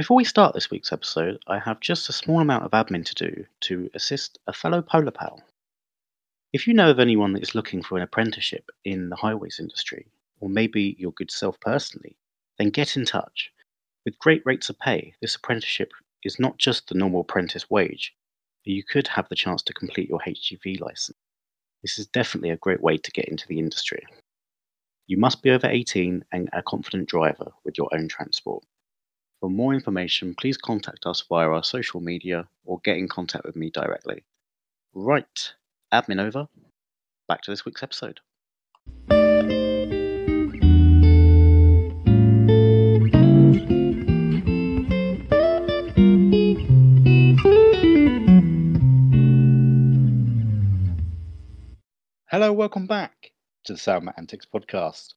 Before we start this week's episode, I have just a small amount of admin to do to assist a fellow polar pal. If you know of anyone that is looking for an apprenticeship in the highways industry, or maybe your good self personally, then get in touch. With great rates of pay, this apprenticeship is not just the normal apprentice wage, but you could have the chance to complete your HGV license. This is definitely a great way to get into the industry. You must be over 18 and a confident driver with your own transport. For more information, please contact us via our social media or get in contact with me directly. Right, admin over. Back to this week's episode. Hello, welcome back to the Sam & Matt Antics podcast.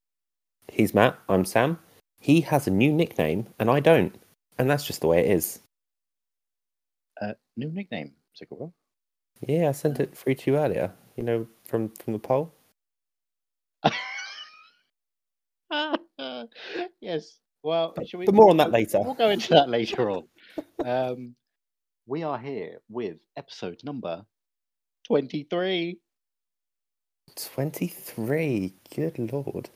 He's Matt. I'm Sam. He has a new nickname, and I don't. And that's just the way it is. Uh, new nickname, Sigurd. Yeah, I sent it through to you earlier. You know, from from the poll. yes. Well, But- shall we, but more on that later. We'll go into that later on. Um, we are here with episode number 23. Twenty-three. Good lord.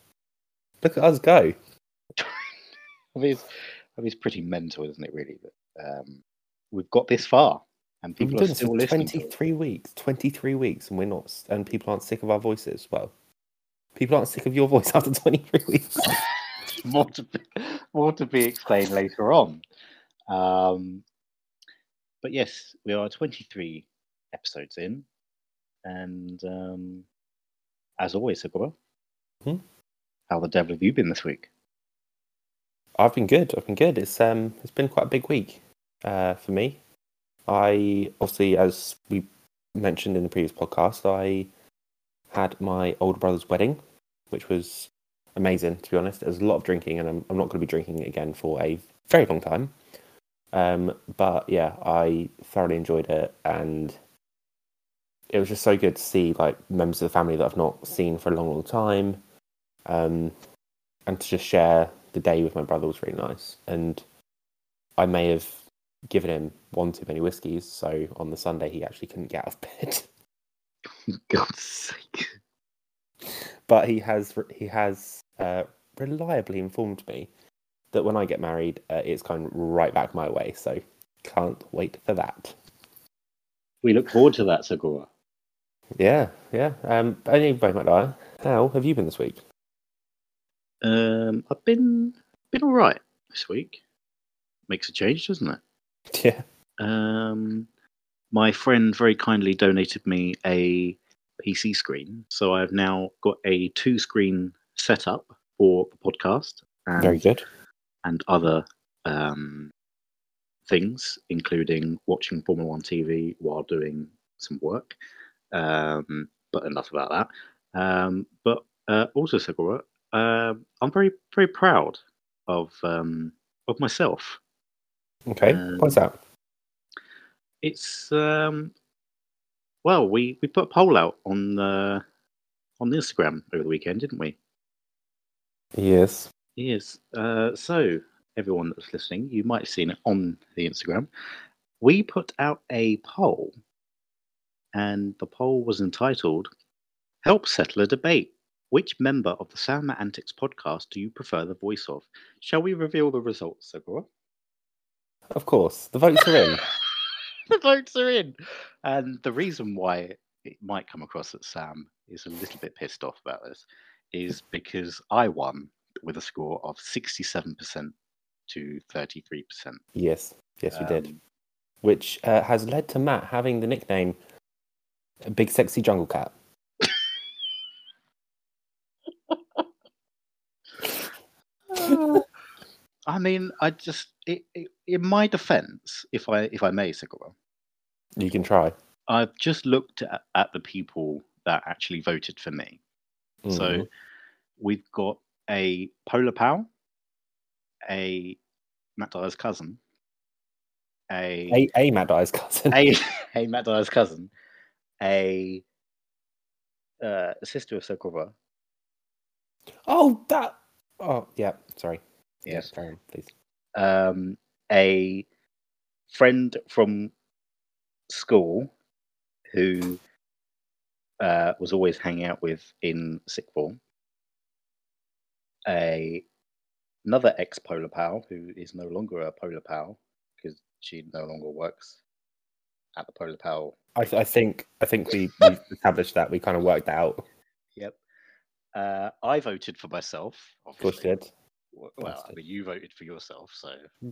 Look at us go. I mean, it's, I mean, it's pretty mental, isn't it, really? That um, we've got this far and people are still listening. twenty-three weeks. Twenty-three weeks, and we're not. And people aren't sick of our voices. Well, people aren't sick of your voice after twenty-three weeks. more to be, more to be explained later on. Um, but yes, we are 23 episodes in, and um, as always, Sakura, Mhm. how the devil have you been this week? I've been good. I've been good. It's um, it's been quite a big week uh, for me. I obviously, as we mentioned in the previous podcast, I had my older brother's wedding, which was amazing. To be honest, there was a lot of drinking, and I'm, I'm not going to be drinking again for a very long time. Um, but yeah, I thoroughly enjoyed it, and it was just so good to see like members of the family that I've not seen for a long, long time. Um, and to just share the day with my brother was really nice. And I may have given him one too many whiskies, so on the Sunday he actually couldn't get out of bed. God's sake. but he has he has uh, reliably informed me that when I get married, uh, it's kind of right back my way. So can't wait for that. We look forward to that, Segura. Yeah, yeah. Um, anyway, Matt, how have you been this week? Um, I've been been all right this week. Makes a change, doesn't it? Yeah. Um, my friend very kindly donated me a PC screen, so I've now got a two-screen setup for the podcast and, Very good. and other um, things, including watching Formula One TV while doing some work. Um, but enough about that. Um, but uh, also, Sakura, um I'm very very proud of um, of myself. Okay. Um, What's that? It's um, well, we we put a poll out on the on Instagram over the weekend, didn't we? Yes. Yes. Uh, so everyone that's listening, you might have seen it on the Instagram. We put out a poll, and the poll was entitled "Help settle a debate." Which member of the Sound Antics podcast do you prefer the voice of? Shall we reveal the results, Sakura? Of course. The votes are in. the votes are in. And the reason why it might come across that Sam is a little bit pissed off about this is because I won with a score of 67% to 33%. yes. Yes, you did. Um, which uh, has led to Matt having the nickname Big Sexy Jungle Cat. I mean, I just, it, it, in my defense, if I if I may, Sigurd, You can try. I've just looked at, at the people that actually voted for me. So Mhm. we've got a Polar Pal, a Matt Dyer's cousin, a a, a Matt Dyer's cousin. a, a Matt Dyer's cousin, a, uh, sister of Sokovra. Oh, that. Oh, yeah. Sorry. Yes. Yeah, carry please. Um, a friend from school who uh, was always hanging out with in sick form. A another ex polar pal who is no longer a polar pal because she no longer works at the polar pal. I, I think I think we we established that we kind of worked out. Yep. Uh, I voted for myself. Of course, Obviously. did Well, I mean, you voted for yourself, so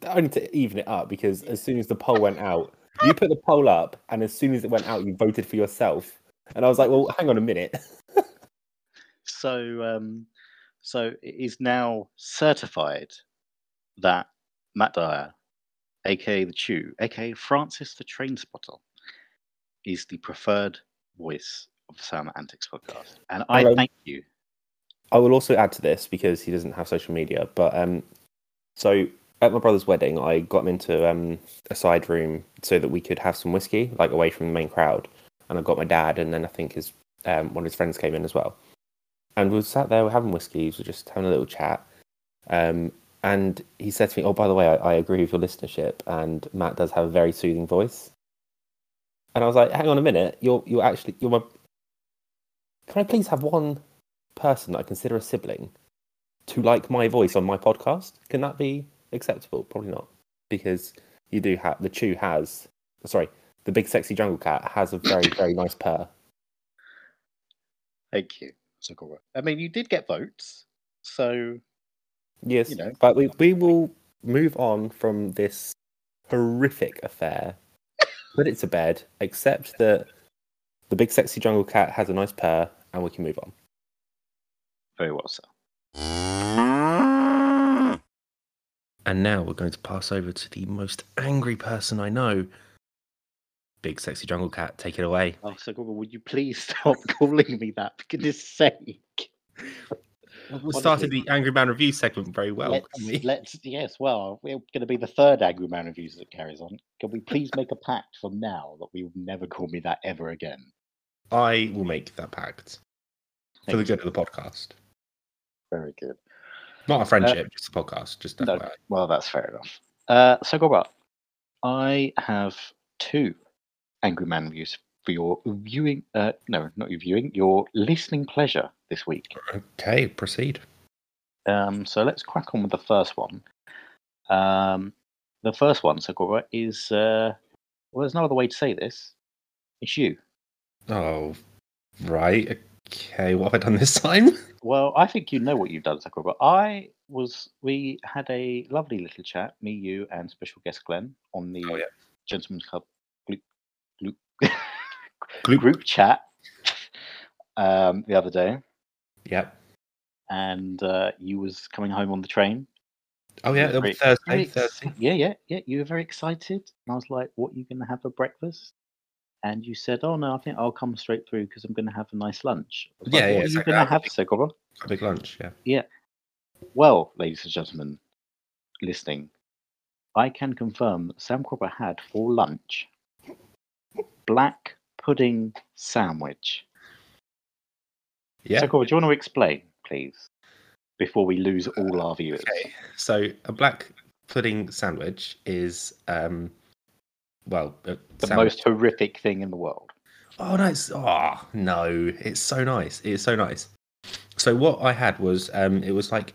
only to even it up because as soon as the poll went out, you put the poll up, and as soon as it went out, you voted for yourself. And I was like, well, hang on a minute. so um, so it is now certified that Matt Dyer, aka the Chew, aka Francis the Train Spotter, is the preferred voice of the Sam Antics podcast, and I Hello. thank you. I will also add to this because he doesn't have social media. But um, so at my brother's wedding, I got him into um, a side room so that we could have some whiskey, like away from the main crowd. And I got my dad, and then I think his um, one of his friends came in as well. And we sat there, we're having whiskey, we were just having a little chat. Um, and he said to me, "Oh, by the way, I, I agree with your listenership, and Matt does have a very soothing voice." And I was like, "Hang on a minute, you're you're actually you're my. Can I please have one person that I consider a sibling to like my voice on my podcast. Can that be acceptable? Probably not, because you do have the Chew has sorry, the big sexy jungle cat has a very very nice purr. Thank you, Sakura. I mean, you did get votes, so Yes, You know. but we we will move on from this horrific affair. Put it to bed. Accept that the big sexy jungle cat has a nice purr, and we can move on. Very well, sir. And now we're going to pass over to the most angry person I know. Big sexy jungle cat, take it away. Oh, Sakura, would you please stop calling me that? For goodness sake. We started the Angry Man review segment very well. let's, we? let's, yes, well, we're going to be the third Angry Man reviews that carries on. Can we please make a pact from now that we will never call me that ever again? I will make that pact for Thank the you. good of the podcast. Very good. Not a friendship, just a podcast. Just No, well, that's fair enough. Uh, so, Gobert, I have two Angry Man reviews for your viewing. Uh, no, not your viewing. Your listening pleasure this week. Okay, proceed. Um, so let's crack on with the first one. Um, the first one, Sakura, is uh, well, there's no other way to say this. It's you. Oh, right. Okay, what have I done this time? Well, I think you know what you've done, Sakura. But I was. We had a lovely little chat, me, you, and special guest Glenn, on the Oh, yeah. Gentlemen's Club group, group, group chat um, the other day, Yep. and uh, you was coming home on the train. Oh, yeah, that was Thursday. ex- Thursday. Yeah, yeah, yeah. You were very excited. And I was like, what are you going to have for breakfast? And you said, oh, no, I think I'll come straight through because I'm going to have a nice lunch. Yeah, like, yeah, What are you going to have, think- Segova? A big lunch, yeah. yeah. Well, ladies and gentlemen, listening, I can confirm that Sam Cropper had for lunch black pudding sandwich. Yeah. So, Cropper, do you want to explain, please, before we lose all our viewers? Okay, so a black pudding sandwich is, um, well, The sandwich- most horrific thing in the world. Oh no! It's, oh no! It's so nice. It's so nice. So what I had was, um, it was like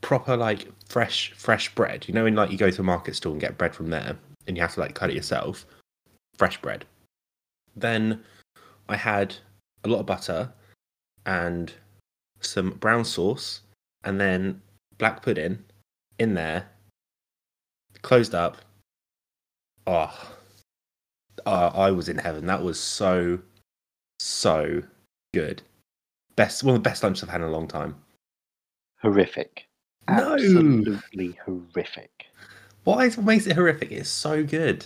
proper like fresh fresh bread. You know, when like you go to a market store and get bread from there, and you have to like cut it yourself. Fresh bread. Then I had a lot of butter and some brown sauce, and then black pudding in there, closed up. Oh, uh, I was in heaven. That was so, so good. Best, one of the best lunches I've had in a long time. Horrific. No. Absolutely horrific. What is what makes it horrific? It's so good.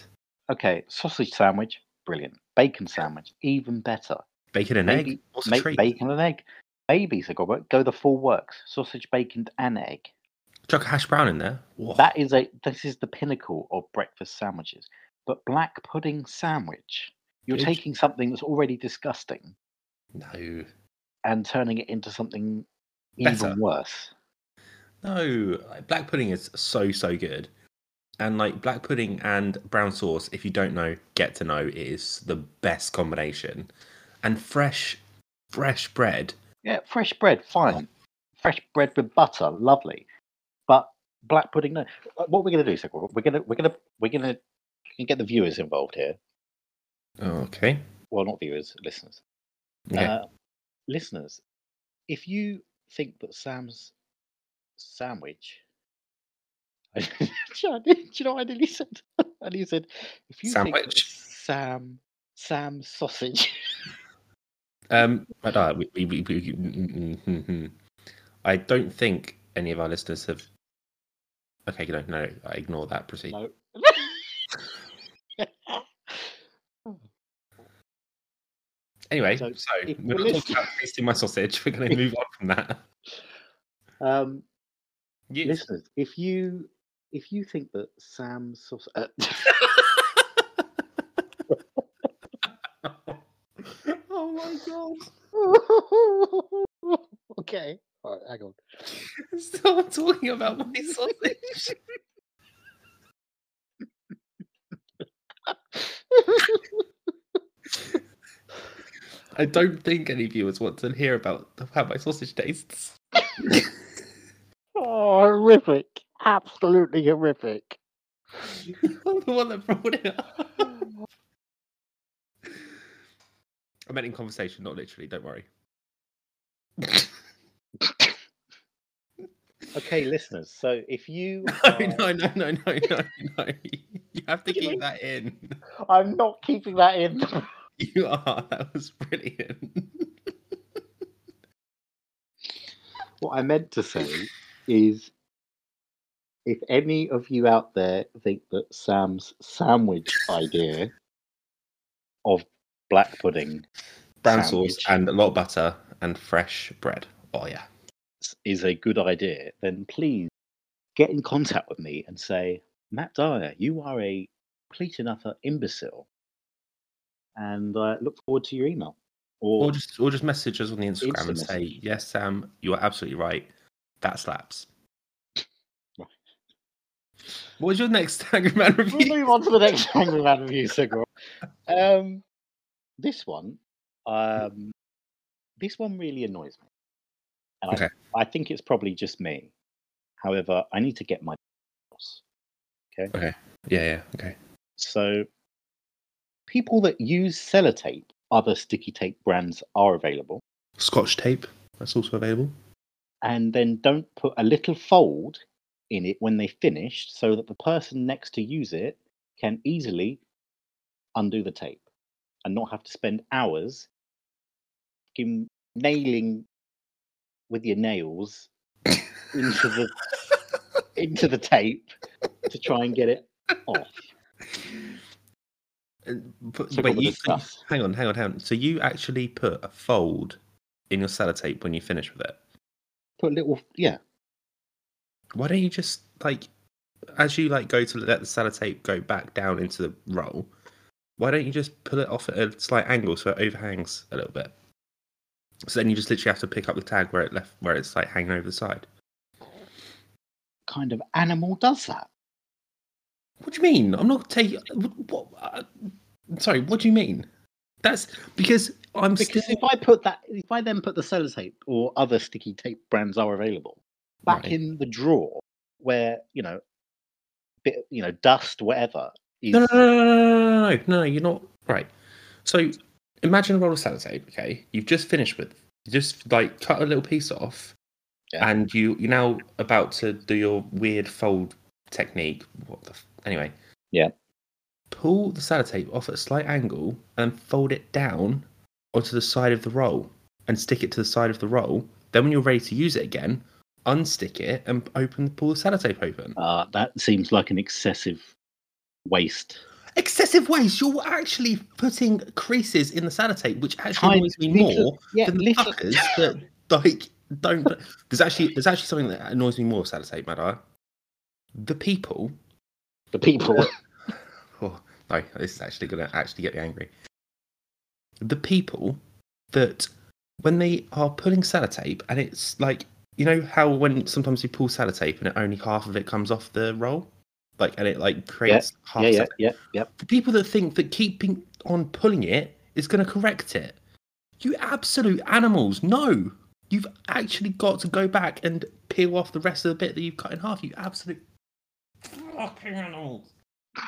Okay, sausage sandwich, brilliant. Bacon sandwich, even better. Bacon and Maybe- egg. What's a treat? bacon and egg. Babies, I got but go the full works. Sausage, bacon, and egg. Chuck a hash brown in there. Whoa. That is a this is the pinnacle of breakfast sandwiches. But black pudding sandwich, you're Good. taking something that's already disgusting no, and turning it into something Better. even worse. no. Like, Black pudding is so so good. And like black pudding and brown sauce, if you don't know, get to know, it is the best combination. And fresh, fresh bread. Yeah, fresh bread, fine. Oh. Fresh bread with butter, lovely. But black pudding, no. Uh, What we're gonna do, so we're gonna we're gonna we're gonna we can get the viewers involved here. Okay. Well, not viewers, listeners. Okay. Uh, listeners, if you think that Sam's sandwich, do you know what I nearly said? I nearly said, if you think Sandwich. Sam Sam sausage, Um, but, uh, we, we, we, we, mm, mm, mm, mm. I don't think any of our listeners have. Okay, no, no, I ignore that. Proceed. no. Anyway, So, so, we're not talking about tasting my sausage. We're going to move on from that. um, You, listeners, if you if you think that Sam's sausage, uh, oh my god! okay, all right, hang on. Stop talking about my sausage. I don't think any viewers want to hear about how my sausage tastes. oh, horrific! Absolutely horrific. I'm the one that brought it up. I meant in conversation, not literally. Don't worry. Okay, listeners. So if you, No, are- no, no, no, no, no, no. You have to What do you keep that in. I'm not keeping that in. You are. That was brilliant. what I meant to say is, if any of you out there think that Sam's sandwich idea of black pudding Brown Sandwich. sauce and a lot of butter and fresh bread. Oh yeah. Is a good idea, then please get in contact with me and say, Matt Dyer, you are a complete utter imbecile. And I look forward to your email. Or, Or just or just message us on the Instagram and say, message. yes, Sam, you are absolutely right. That slaps. Right. What was your next Angry Man we'll review? move on to the next Angry Man review. Um, this one, um, this one really annoys me. And Okay. I, I think it's probably just me. However, I need to get my boss. Okay. Okay. Yeah, yeah, okay. So, people that use sellotape, other sticky tape brands are available, Scotch tape, that's also available. and then don't put a little fold in it when they finish so that the person next to use it can easily undo the tape and not have to spend hours nailing with your nails into the into the tape to try and get it off. Uh, but, So wait, you, hang on, hang on, hang on. So you actually put a fold in your sellotape when you finish with it. Put a little yeah. Why don't you just like, as you like go to let the sellotape go back down into the roll? Why don't you just pull it off at a slight angle so it overhangs a little bit? So then you just literally have to pick up the tag where it left, where it's like hanging over the side. kind of animal does that? What do you mean? I'm not taking. What? Uh, sorry. What do you mean? That's because I'm Because still. if I put that, if I then put the sellotape or other sticky tape brands are available back Right. in the drawer where you know, bit you know, dust, whatever. Is, No, no, no, no, no, no, no, no, you're not right. So imagine a roll of sellotape. Okay, you've just finished with. You just like cut a little piece off, Yeah. and you you're now about to do your weird fold technique. What the? F- anyway. Yeah. Pull the sellotape off at a slight angle and fold it down onto the side of the roll and stick it to the side of the roll. Then when you're ready to use it again, unstick it and open pull the sellotape open. Uh, that seems like an excessive waste. Excessive waste. You're actually putting creases in the sellotape, which actually annoys me little- more yeah, than the fuckers that like don't. There's actually there's actually something that annoys me more sellotape, Matt Dyer. The people. The people. Oh no, this is actually gonna actually get me angry. The people that when they are pulling sellotape and it's like you know how when sometimes you pull sellotape and it only half of it comes off the roll like, and it like creates half. Yeah, yeah, yeah, yeah. For people that think that keeping on pulling it is going to correct it, you absolute animals! No, you've actually got to go back and peel off the rest of the bit that you've cut in half. You absolute fucking animals!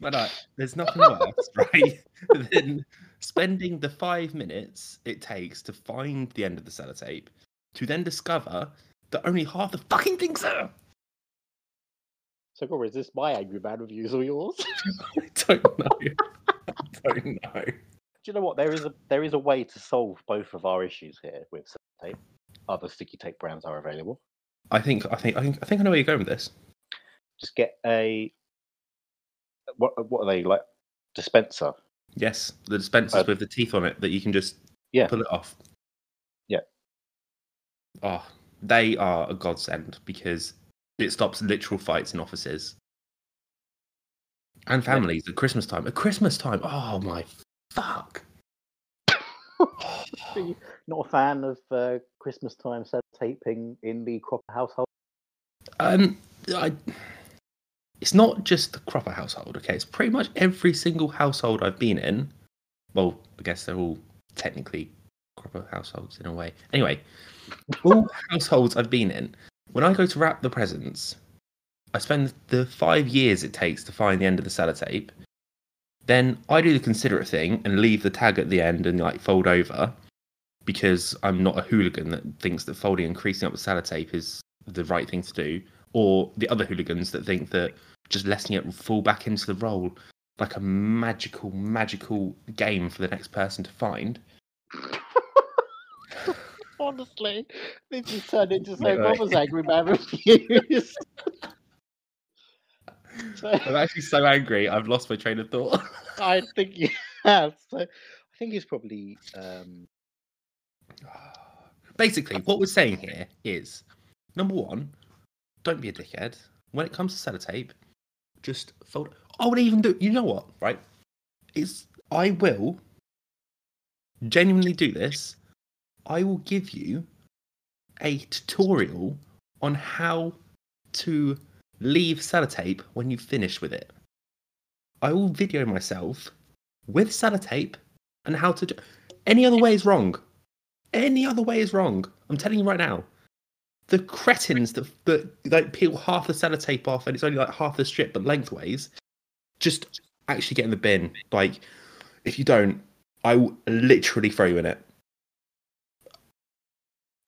But uh, there's nothing worse, right, than spending the five minutes it takes to find the end of the sellotape to then discover that only half the fucking thing's there. So, Cora, is this my Angry Man reviews or yours? I don't know. I don't know. Do you know what? There is a there is a way to solve both of our issues here with tape. Other sticky tape brands are available. I think I think I think I think I know where you're going with this. Just get a what what are they like dispenser? Yes, the dispensers Uh, with the teeth on it that you can just Yeah. pull it off. Yeah. Oh, they are a godsend because it stops literal fights in offices and families at Christmas time. At Christmas time, oh my fuck! Not a fan of uh, Christmas time set taping in the Cropper household. Um, I, it's not just the Cropper household. Okay, it's pretty much every single household I've been in. Well, I guess they're all technically Cropper households in a way. Anyway, all households I've been in, when I go to wrap the presents, I spend the five years it takes to find the end of the sellotape. Then I do the considerate thing and leave the tag at the end and like fold over because I'm not a hooligan that thinks that folding and creasing up the sellotape is the right thing to do, or the other hooligans that think that just letting it fall back into the roll like a magical, magical game for the next person to find. Honestly, this has turned into so right. Cropper's Angry Man reviews. so, I'm actually so angry, I've lost my train of thought. I think you have. So I think it's probably um, Basically, what we're saying here is number one, don't be a dickhead. When it comes to sellotape, just fold. I would even do. You know what? Right? Is I will genuinely do this. I will give you a tutorial on how to leave sellotape when you finish with it. I will video myself with sellotape and how to do. Any other way is wrong. Any other way is wrong. I'm telling you right now. The cretins that that like peel half the sellotape off and it's only like half the strip but lengthways, just actually get in the bin. Like, if you don't, I will literally throw you in it.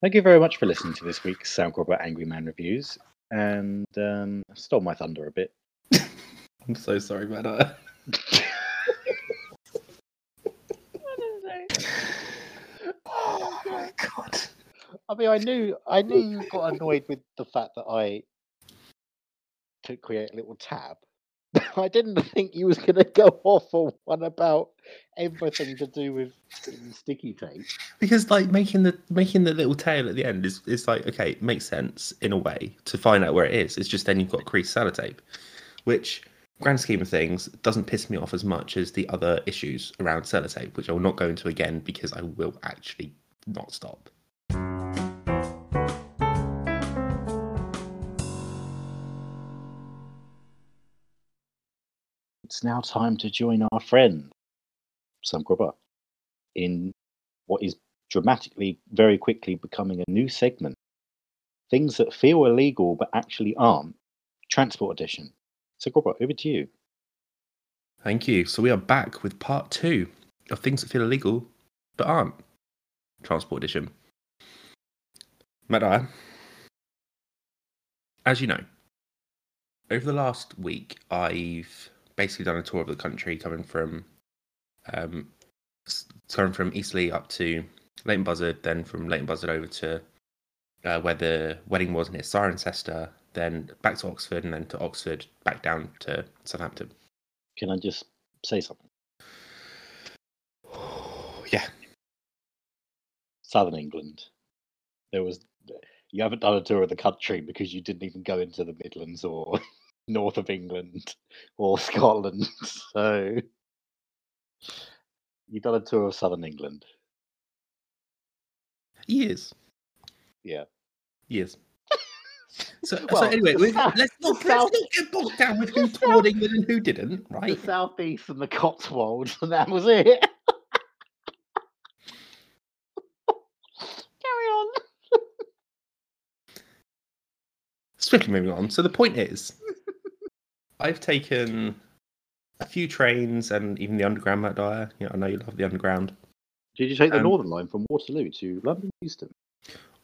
Thank you very much for listening to this week's Sam Cropper Angry Man reviews. And um, stole my thunder a bit. I'm so sorry about that. Oh, my God. I mean, I knew, I knew you got annoyed with the fact that I to create a little tab. I didn't think you was going to go off on one about everything to do with sticky tape. Because like making the making the little tail at the end is, is like okay, it makes sense in a way to find out where it is. It's just then you've got creased sellotape, which grand scheme of things doesn't piss me off as much as the other issues around sellotape, which I will not go into again because I will actually not stop. It's now time to join our friend, Sam in what is dramatically, very quickly becoming a new segment. Things that feel illegal but actually aren't. Transport edition. So, Grubber, over to you. Thank you. So we are back with part two of things that feel illegal but aren't. Transport edition. Matt as you know, over the last week, I've basically done a tour of the country, coming from um, coming from Eastleigh up to Leighton Buzzard, then from Leighton Buzzard over to uh, where the wedding was near Cirencester, then back to Oxford, and then to Oxford, back down to Southampton. Can I just say something? yeah, Southern England. There was. You haven't done a tour of the country because you didn't even go into the Midlands or north of England or Scotland. So you've done a tour of Southern England. years. Yeah. Years. So, so anyway, south- let's, not, the let's not get bogged down with who toured England and who didn't, right? The southeast and the Cotswolds, and that was it. Carry on. Swiftly moving on. So the point is, I've taken a few trains and even the underground, Matt Dyer. You know, I know you love the underground. Did you take the Um, Northern Line from Waterloo to London Euston?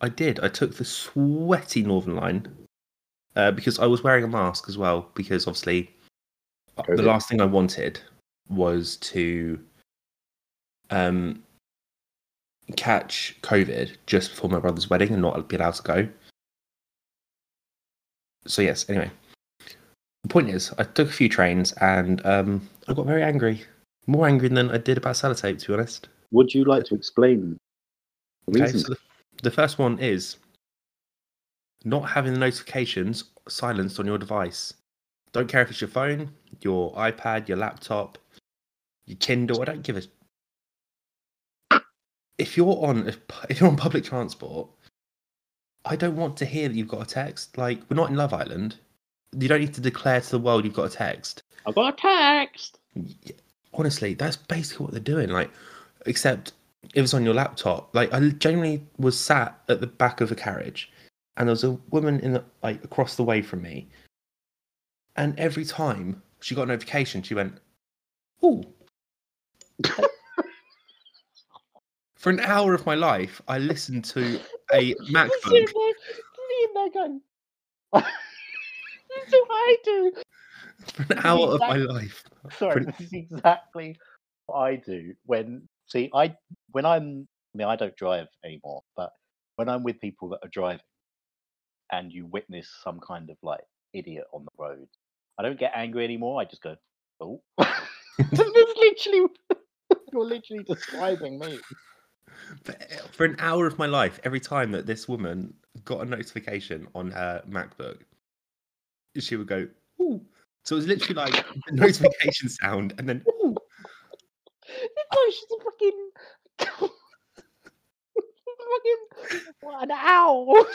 I did. I took the sweaty Northern Line uh, because I was wearing a mask as well. Because obviously, uh, the last thing I wanted was to um, catch COVID just before my brother's wedding and not be allowed to go. So yes. Anyway, the point is, I took a few trains and um, I got very angry. More angry than I did about sellotape, to be honest. Would you like to explain the Okay, so the, the first one is not having the notifications silenced on your device. Don't care if it's your phone, your iPad, your laptop, your Kindle. I don't give a. If you're on if you're on public transport, I don't want to hear that you've got a text. Like we're not in Love Island. You don't need to declare to the world you've got a text. I've got a text. honestly, that's basically what they're doing. Like, except it was on your laptop. Like, I genuinely was sat at the back of a carriage, and there was a woman in the like across the way from me, and every time she got a notification, she went, "Ooh." For an hour of my life, I listened to a MacBook. Leave there going. This is what I do. For an hour of my life. Sorry, For- this is exactly what I do when see I when I'm I mean I don't drive anymore, but when I'm with people that are driving and you witness some kind of like idiot on the road, I don't get angry anymore. I just go, oh, that's literally you're literally describing me. For an hour of my life, every time that this woman got a notification on her MacBook, she would go, ooh. So it was literally like a notification sound and then, ooh. No, she's a fucking. fucking. What an owl!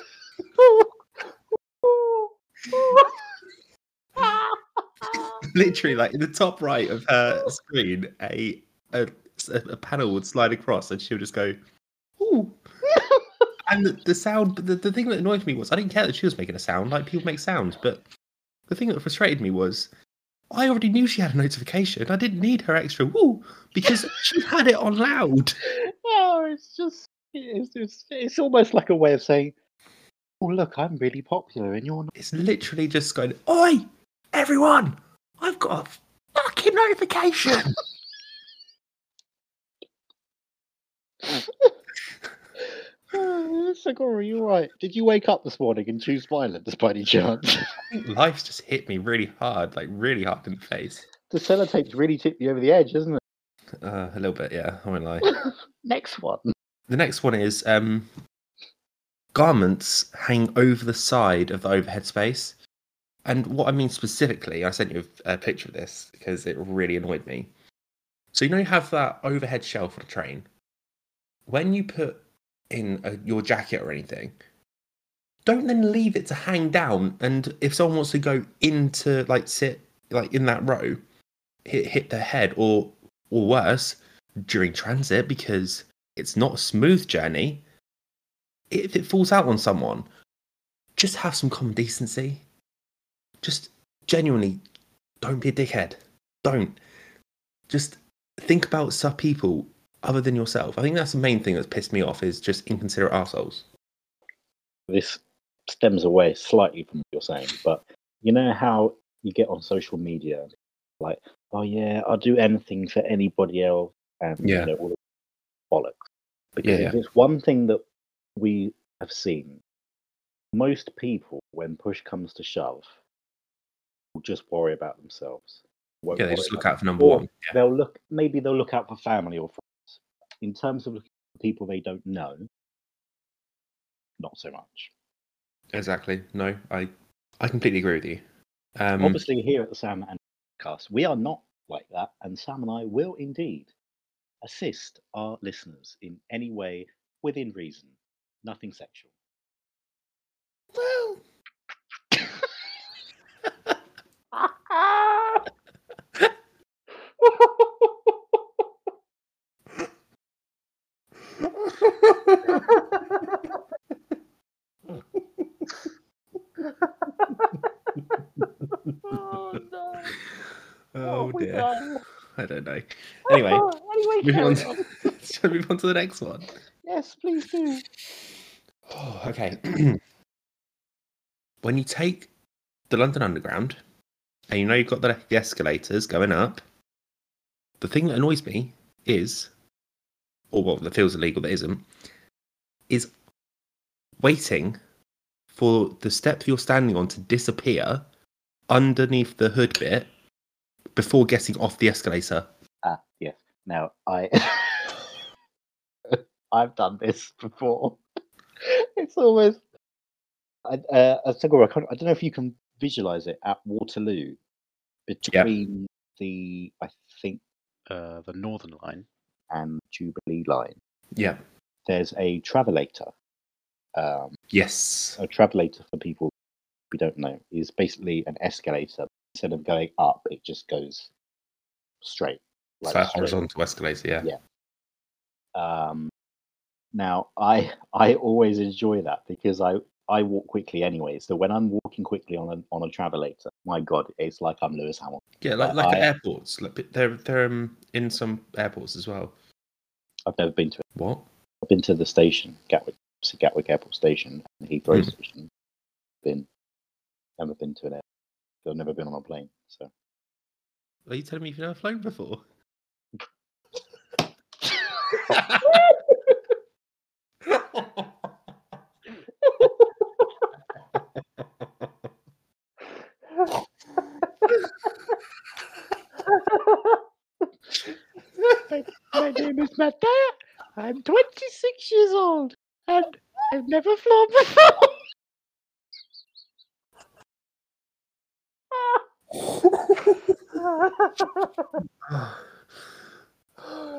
Literally, like in the top right of her screen, a, a, a panel would slide across and she would just go, ooh. And the, the sound, the, the thing that annoyed me was I didn't care that she was making a sound, like people make sounds, but the thing that frustrated me was I already knew she had a notification. I didn't need her extra woo because she had it on loud. no, it's just. It's, it's, it's almost like a way of saying, oh, look, I'm really popular and you're not. It's literally just going, Oi, everyone, I've got a fucking notification. Oh, Segura, you're right. Did you wake up this morning and choose violence by any chance? Life's just hit me really hard, like really hard in the face. the sellotape's really tipped you over the edge, isn't it? Uh, a little bit, yeah, I won't lie. Next one. The next one is um, garments hang over the side of the overhead space. And what I mean specifically, I sent you a, a picture of this because it really annoyed me. So, you know, you have that overhead shelf on a train. When you put in a, your jacket or anything, don't then leave it to hang down. And if someone wants to go into, like, sit like in that row, hit, hit their head or, or worse, during transit because it's not a smooth journey. If it falls out on someone, just have some common decency. Just genuinely don't be a dickhead. Don't. Just think about some people other than yourself. I think that's the main thing that's pissed me off is just inconsiderate assholes. This stems away slightly from what you're saying, but you know how you get on social media, like, oh yeah, I'll do anything for anybody else, and Yeah. you know, all the bollocks. Because Yeah, if it's one thing that we have seen, most people, when push comes to shove, will just worry about themselves. Won't Yeah, they just look out for number one. Yeah. they'll look maybe they'll look out for family or friends. In terms of looking for people they don't know, not so much. Exactly. No, I I completely agree with you. Um, Obviously, here at the Sam and Cast, we are not like that, and Sam and I will indeed assist our listeners in any way within reason, nothing sexual. well, don't know. Anyway, oh, anyway, moving carry on. To, shall we move on to the next one? Yes, please do. Oh, okay. when you take the London Underground and you know you've got the, the escalators going up, the thing that annoys me is, or what that feels illegal that isn't, is waiting for the step you're standing on to disappear underneath the hood bit before getting off the escalator. Ah, yes. Now I, I've done this before. it's always I, uh, I, don't know if you can visualize it at Waterloo, between the I think Uh, the Northern Line. and Jubilee line. Yeah. There's a travelator. Um, Yes. a travelator for people who don't know is basically an escalator. Instead of going up, it just goes straight. So a horizontal escalator, yeah. Yeah. Um, now, I I always enjoy that because I I walk quickly anyway. So when I'm walking quickly on a on a travelator, my God, it's like I'm Lewis Hamilton. Yeah, like like I- at airports. Like they're they're um, in some airports as well. I've never been to it. What? I've been to the station, Gatwick, Gatwick Airport Station, and Heathrow Hmm. Station. Been never been to an airport. I've never been on a plane. So Are you telling me you've never flown before? My name is Matteo. I'm 26 years old, and I've never flown before.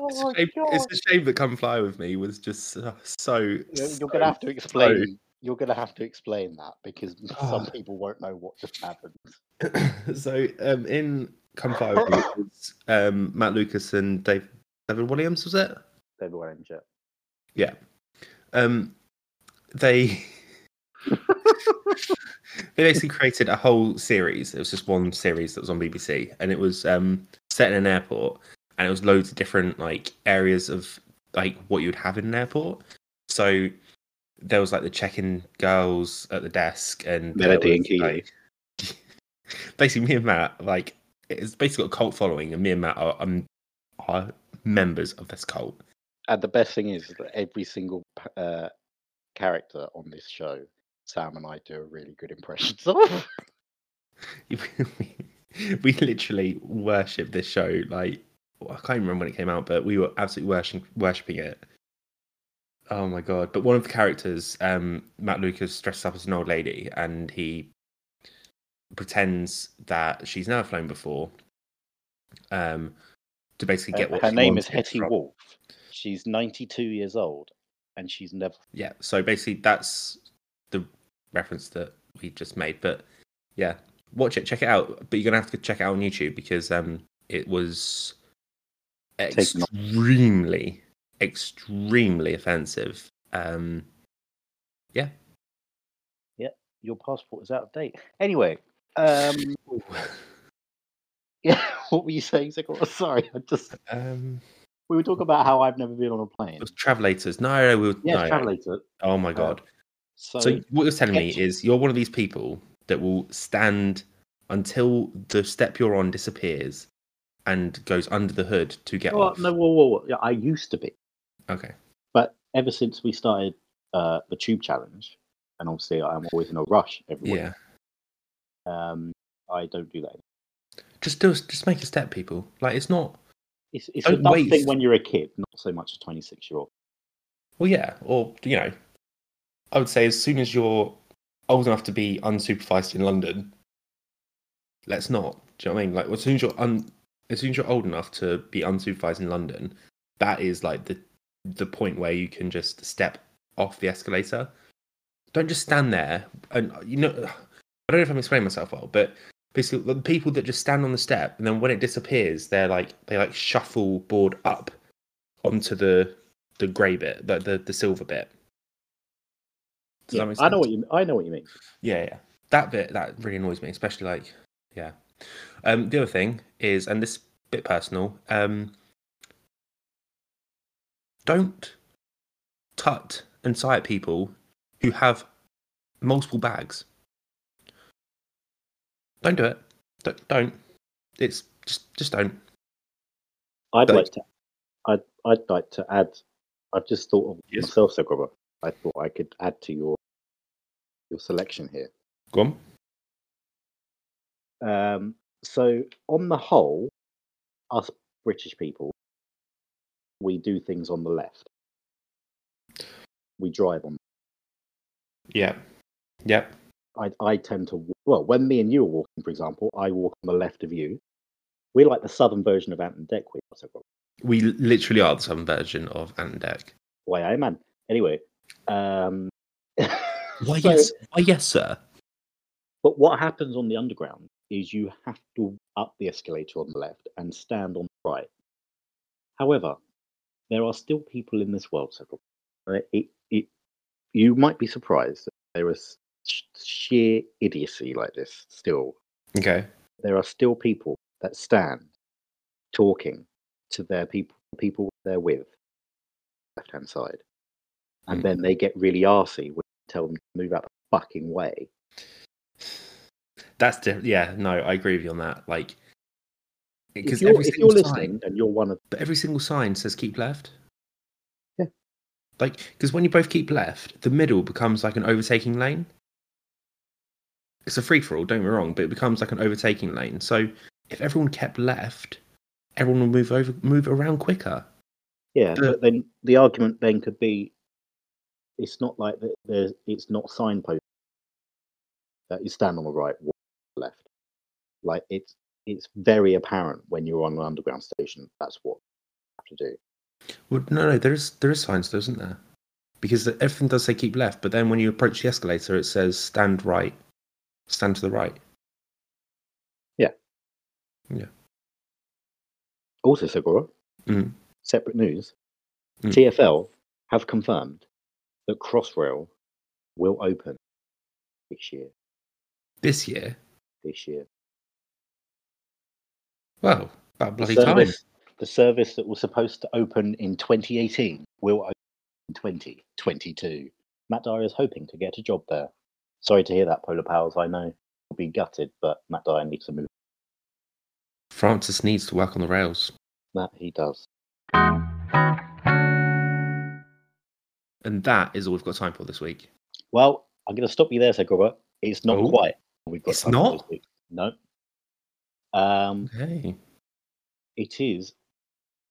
It's a, shame, it's a shame that "Come Fly with Me" was just so. so You're, you're so- gonna have to explain. You're gonna have to explain that because some Ah. people won't know what just happened. so um, in "Come Fly with Me," it was, um, Matt Lucas and Dave, David Williams was it? They were wearing. Yeah. Um, they they basically created a whole series. It was just one series that was on BBC, and it was um, set in an airport, and it was loads of different like areas of like what you would have in an airport. So there was like the check-in girls at the desk, and Melody and Keely. like- basically, me and Matt like it's basically got a cult following, and me and Matt are, um, are members of this cult. And the best thing is that every single uh, character on this show, Sam and I do a really good impression of. we, we literally worship this show. Like I can't even remember when it came out, but we were absolutely worshiping worshipping it. Oh my god! But one of the characters, um, Matt Lucas, dresses up as an old lady, and he pretends that she's never flown before. Um, to basically get Uh, what her name is Hetty from- Wolf. She's 92 years old, and she's never. Yeah, so basically that's the reference that we just made. But yeah, watch it, check it out. But you're gonna have to check it out on YouTube because um it was. Extremely, extremely offensive. Um yeah. Yeah, your passport is out of date. Anyway, um, yeah. What were you saying? Sorry, I just um we were talking about how I've never been on a plane. it was travelators. No, no, we were Yes, no. travelator. Oh my god. So, So what you're telling me is you're one of these people that will stand until the step you're on disappears and goes under the hood to get Well, off. no, whoa, whoa, whoa. Yeah, I used to be, Okay. but ever since we started uh, the tube challenge, and obviously I'm always in a rush every Yeah. week. Um, I don't do that. Just do just make a step, people. Like it's not It's it's a dumb thing when you're a kid, not so much a 26 year old. well yeah, or you know I would say as soon as you're old enough to be unsupervised in London, let's not. Do you know what I mean? Like as soon as you're un, as soon as you're old enough to be unsupervised in London, that is like the the point where you can just step off the escalator. Don't just stand there and you know I don't know if I'm explaining myself well, but basically the people that just stand on the step and then when it disappears, they're like they like shuffle board up onto the the grey bit, the the, the silver bit. Does Yeah, I know what you I know what you mean. Yeah, yeah. That bit that really annoys me, especially like yeah. Um, the other thing is, and this is bit personal, um, don't tut and sigh at people who have multiple bags. Don't do it. Don't. don't. It's just just don't. I'd Don't- like to. I'd I'd like to add. I've just thought of Yes. myself, so Cropper. I thought I could add to your your selection here. Go on. Um, so on the whole, us British people, we do things on the left. We drive on. Yeah. Yep. I I tend to well when me and you are walking, for example, I walk on the left of you. We're like the southern version of Ant and Dec. We. We literally are the southern version of Ant and Dec. Why I man. Anyway, um, Why so- yes? Why yes, sir? But what happens on the underground is you have to up the escalator on the left and stand on the right. However, there are still people in this world, Cyril. uh, It, it, you might be surprised that there is sh- sheer idiocy like this still. Okay. There are still people that stand talking to their people, people they're with, left hand side, and Mm. then they get really arsy when you tell them to move out the fucking way. That's different. Yeah. No, I agree with you on that. Like, If because you're, every if single you're sign, listening and you're one of but every single sign says keep left. Yeah. Like, because when you both keep left, the middle becomes like an overtaking lane. It's a free for all, don't get me wrong, but it becomes like an overtaking lane. So if everyone kept left, everyone will move over, move around quicker. Yeah, The- but then the argument then could be, it's not like. There's, it's not signpost that you stand on the right, walk on the left. Like it's it's very apparent when you're on an underground station. That's what you have to do. Well, no, no, there is there is signs, though, isn't there? Because everything does say keep left, but then when you approach the escalator, it says stand right, stand to the right. Yeah. Yeah. Also, Segura, Mm. separate news: Mm. TFL have confirmed that Crossrail will open this year. This year, This year, well, about the bloody time. service, the service that was supposed to open in 2018 will open in 2022. Matt Dyer is hoping to get a job there. Sorry to hear that, Polar Powers. I know you'll be gutted, but Matt Dyer needs to move. Francis needs to work on the rails, That he does. and that is all we've got time for this week. Well, I'm going to stop you there, Segura. It's not Oh. quite. We've got It's not? No. Um, Okay. it is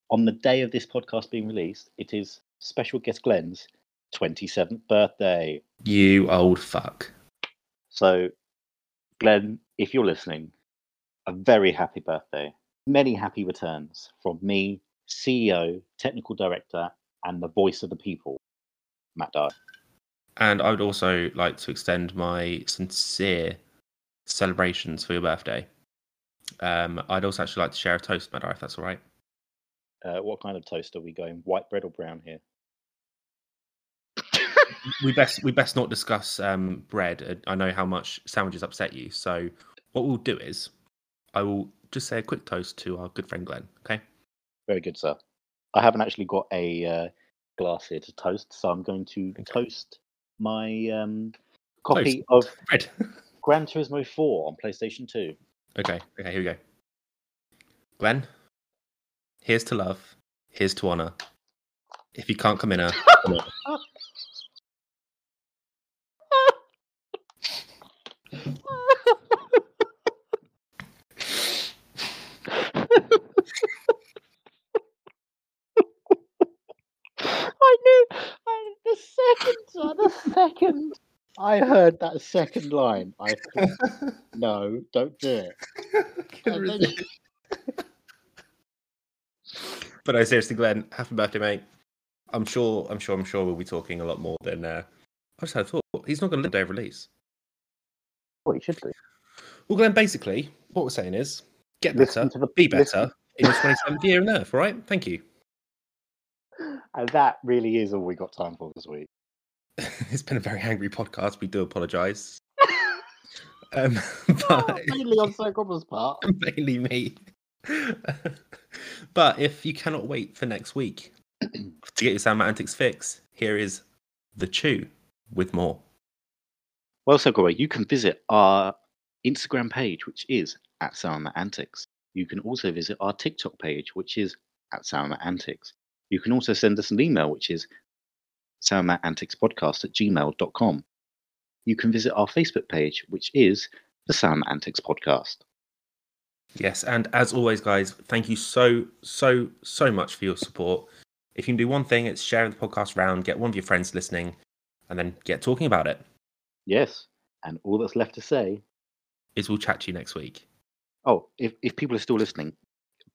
on the day of this podcast being released. It is special guest Glenn's 27th birthday. You old fuck. So, Glenn, if you're listening, a very happy birthday. Many happy returns from me, CEO, technical director, and the voice of the people, Matt Dyer. And I would also like to extend my sincere celebrations for your birthday. Um, I'd also actually like to share a toast, Matt Dyer, if that's all right. Uh, what kind of toast are we going? White bread or brown here? we best we best not discuss um, bread. Uh, I know how much sandwiches upset you. So what we'll do is I will just say a quick toast to our good friend Glenn. Okay. Very good, sir. I haven't actually got a uh, glass here to toast, so I'm going to Okay. toast my um, copy of Bread. Gran Turismo 4 on PlayStation 2. okay. Okay. Here we go. Glenn, here's to love. Here's to honor. If you can't come in, her, come on. I knew I, the second, the second I heard that second line. I thought, no, don't do it. Then But I seriously, Glenn, happy birthday, mate. I'm sure, I'm sure, I'm sure we'll be talking a lot more than. Uh, I just had a thought. He's not going to live day of release. Well, he should do. Well, Glenn, basically, what we're saying is get Listen better, to the- be listen- better in your 27th year on Earth, all right? Thank you. And that really is all we got time for this week. it's been a very angry podcast. We do apologise. Um, but Mainly on Sir part. mainly me. but if you cannot wait for next week to get your Sam & Matt Antics fix, here is the Chew with more. Well, Cropper, you can visit our Instagram page, which is at Sam & Matt Antics. You can also visit our TikTok page, which is at Sam & Matt Antics. You can also send us an email, which is soundmatanticspodcast at gmail.com. You can visit our Facebook page, which is the Sam & Matt Antics Podcast. Yes, and as always, guys, thank you so, so, so much for your support. If you can do one thing, it's sharing the podcast around, get one of your friends listening, and then get talking about it. Yes, and all that's left to say Is we'll chat to you next week. oh, if, if people are still listening,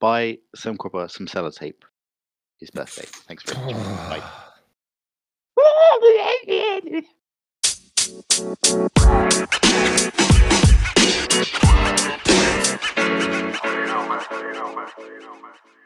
buy Sam Cropper some sellotape. His birthday. Thanks very much. Bye. Hej. How do you know, man? How do you know, man? How do you know, man?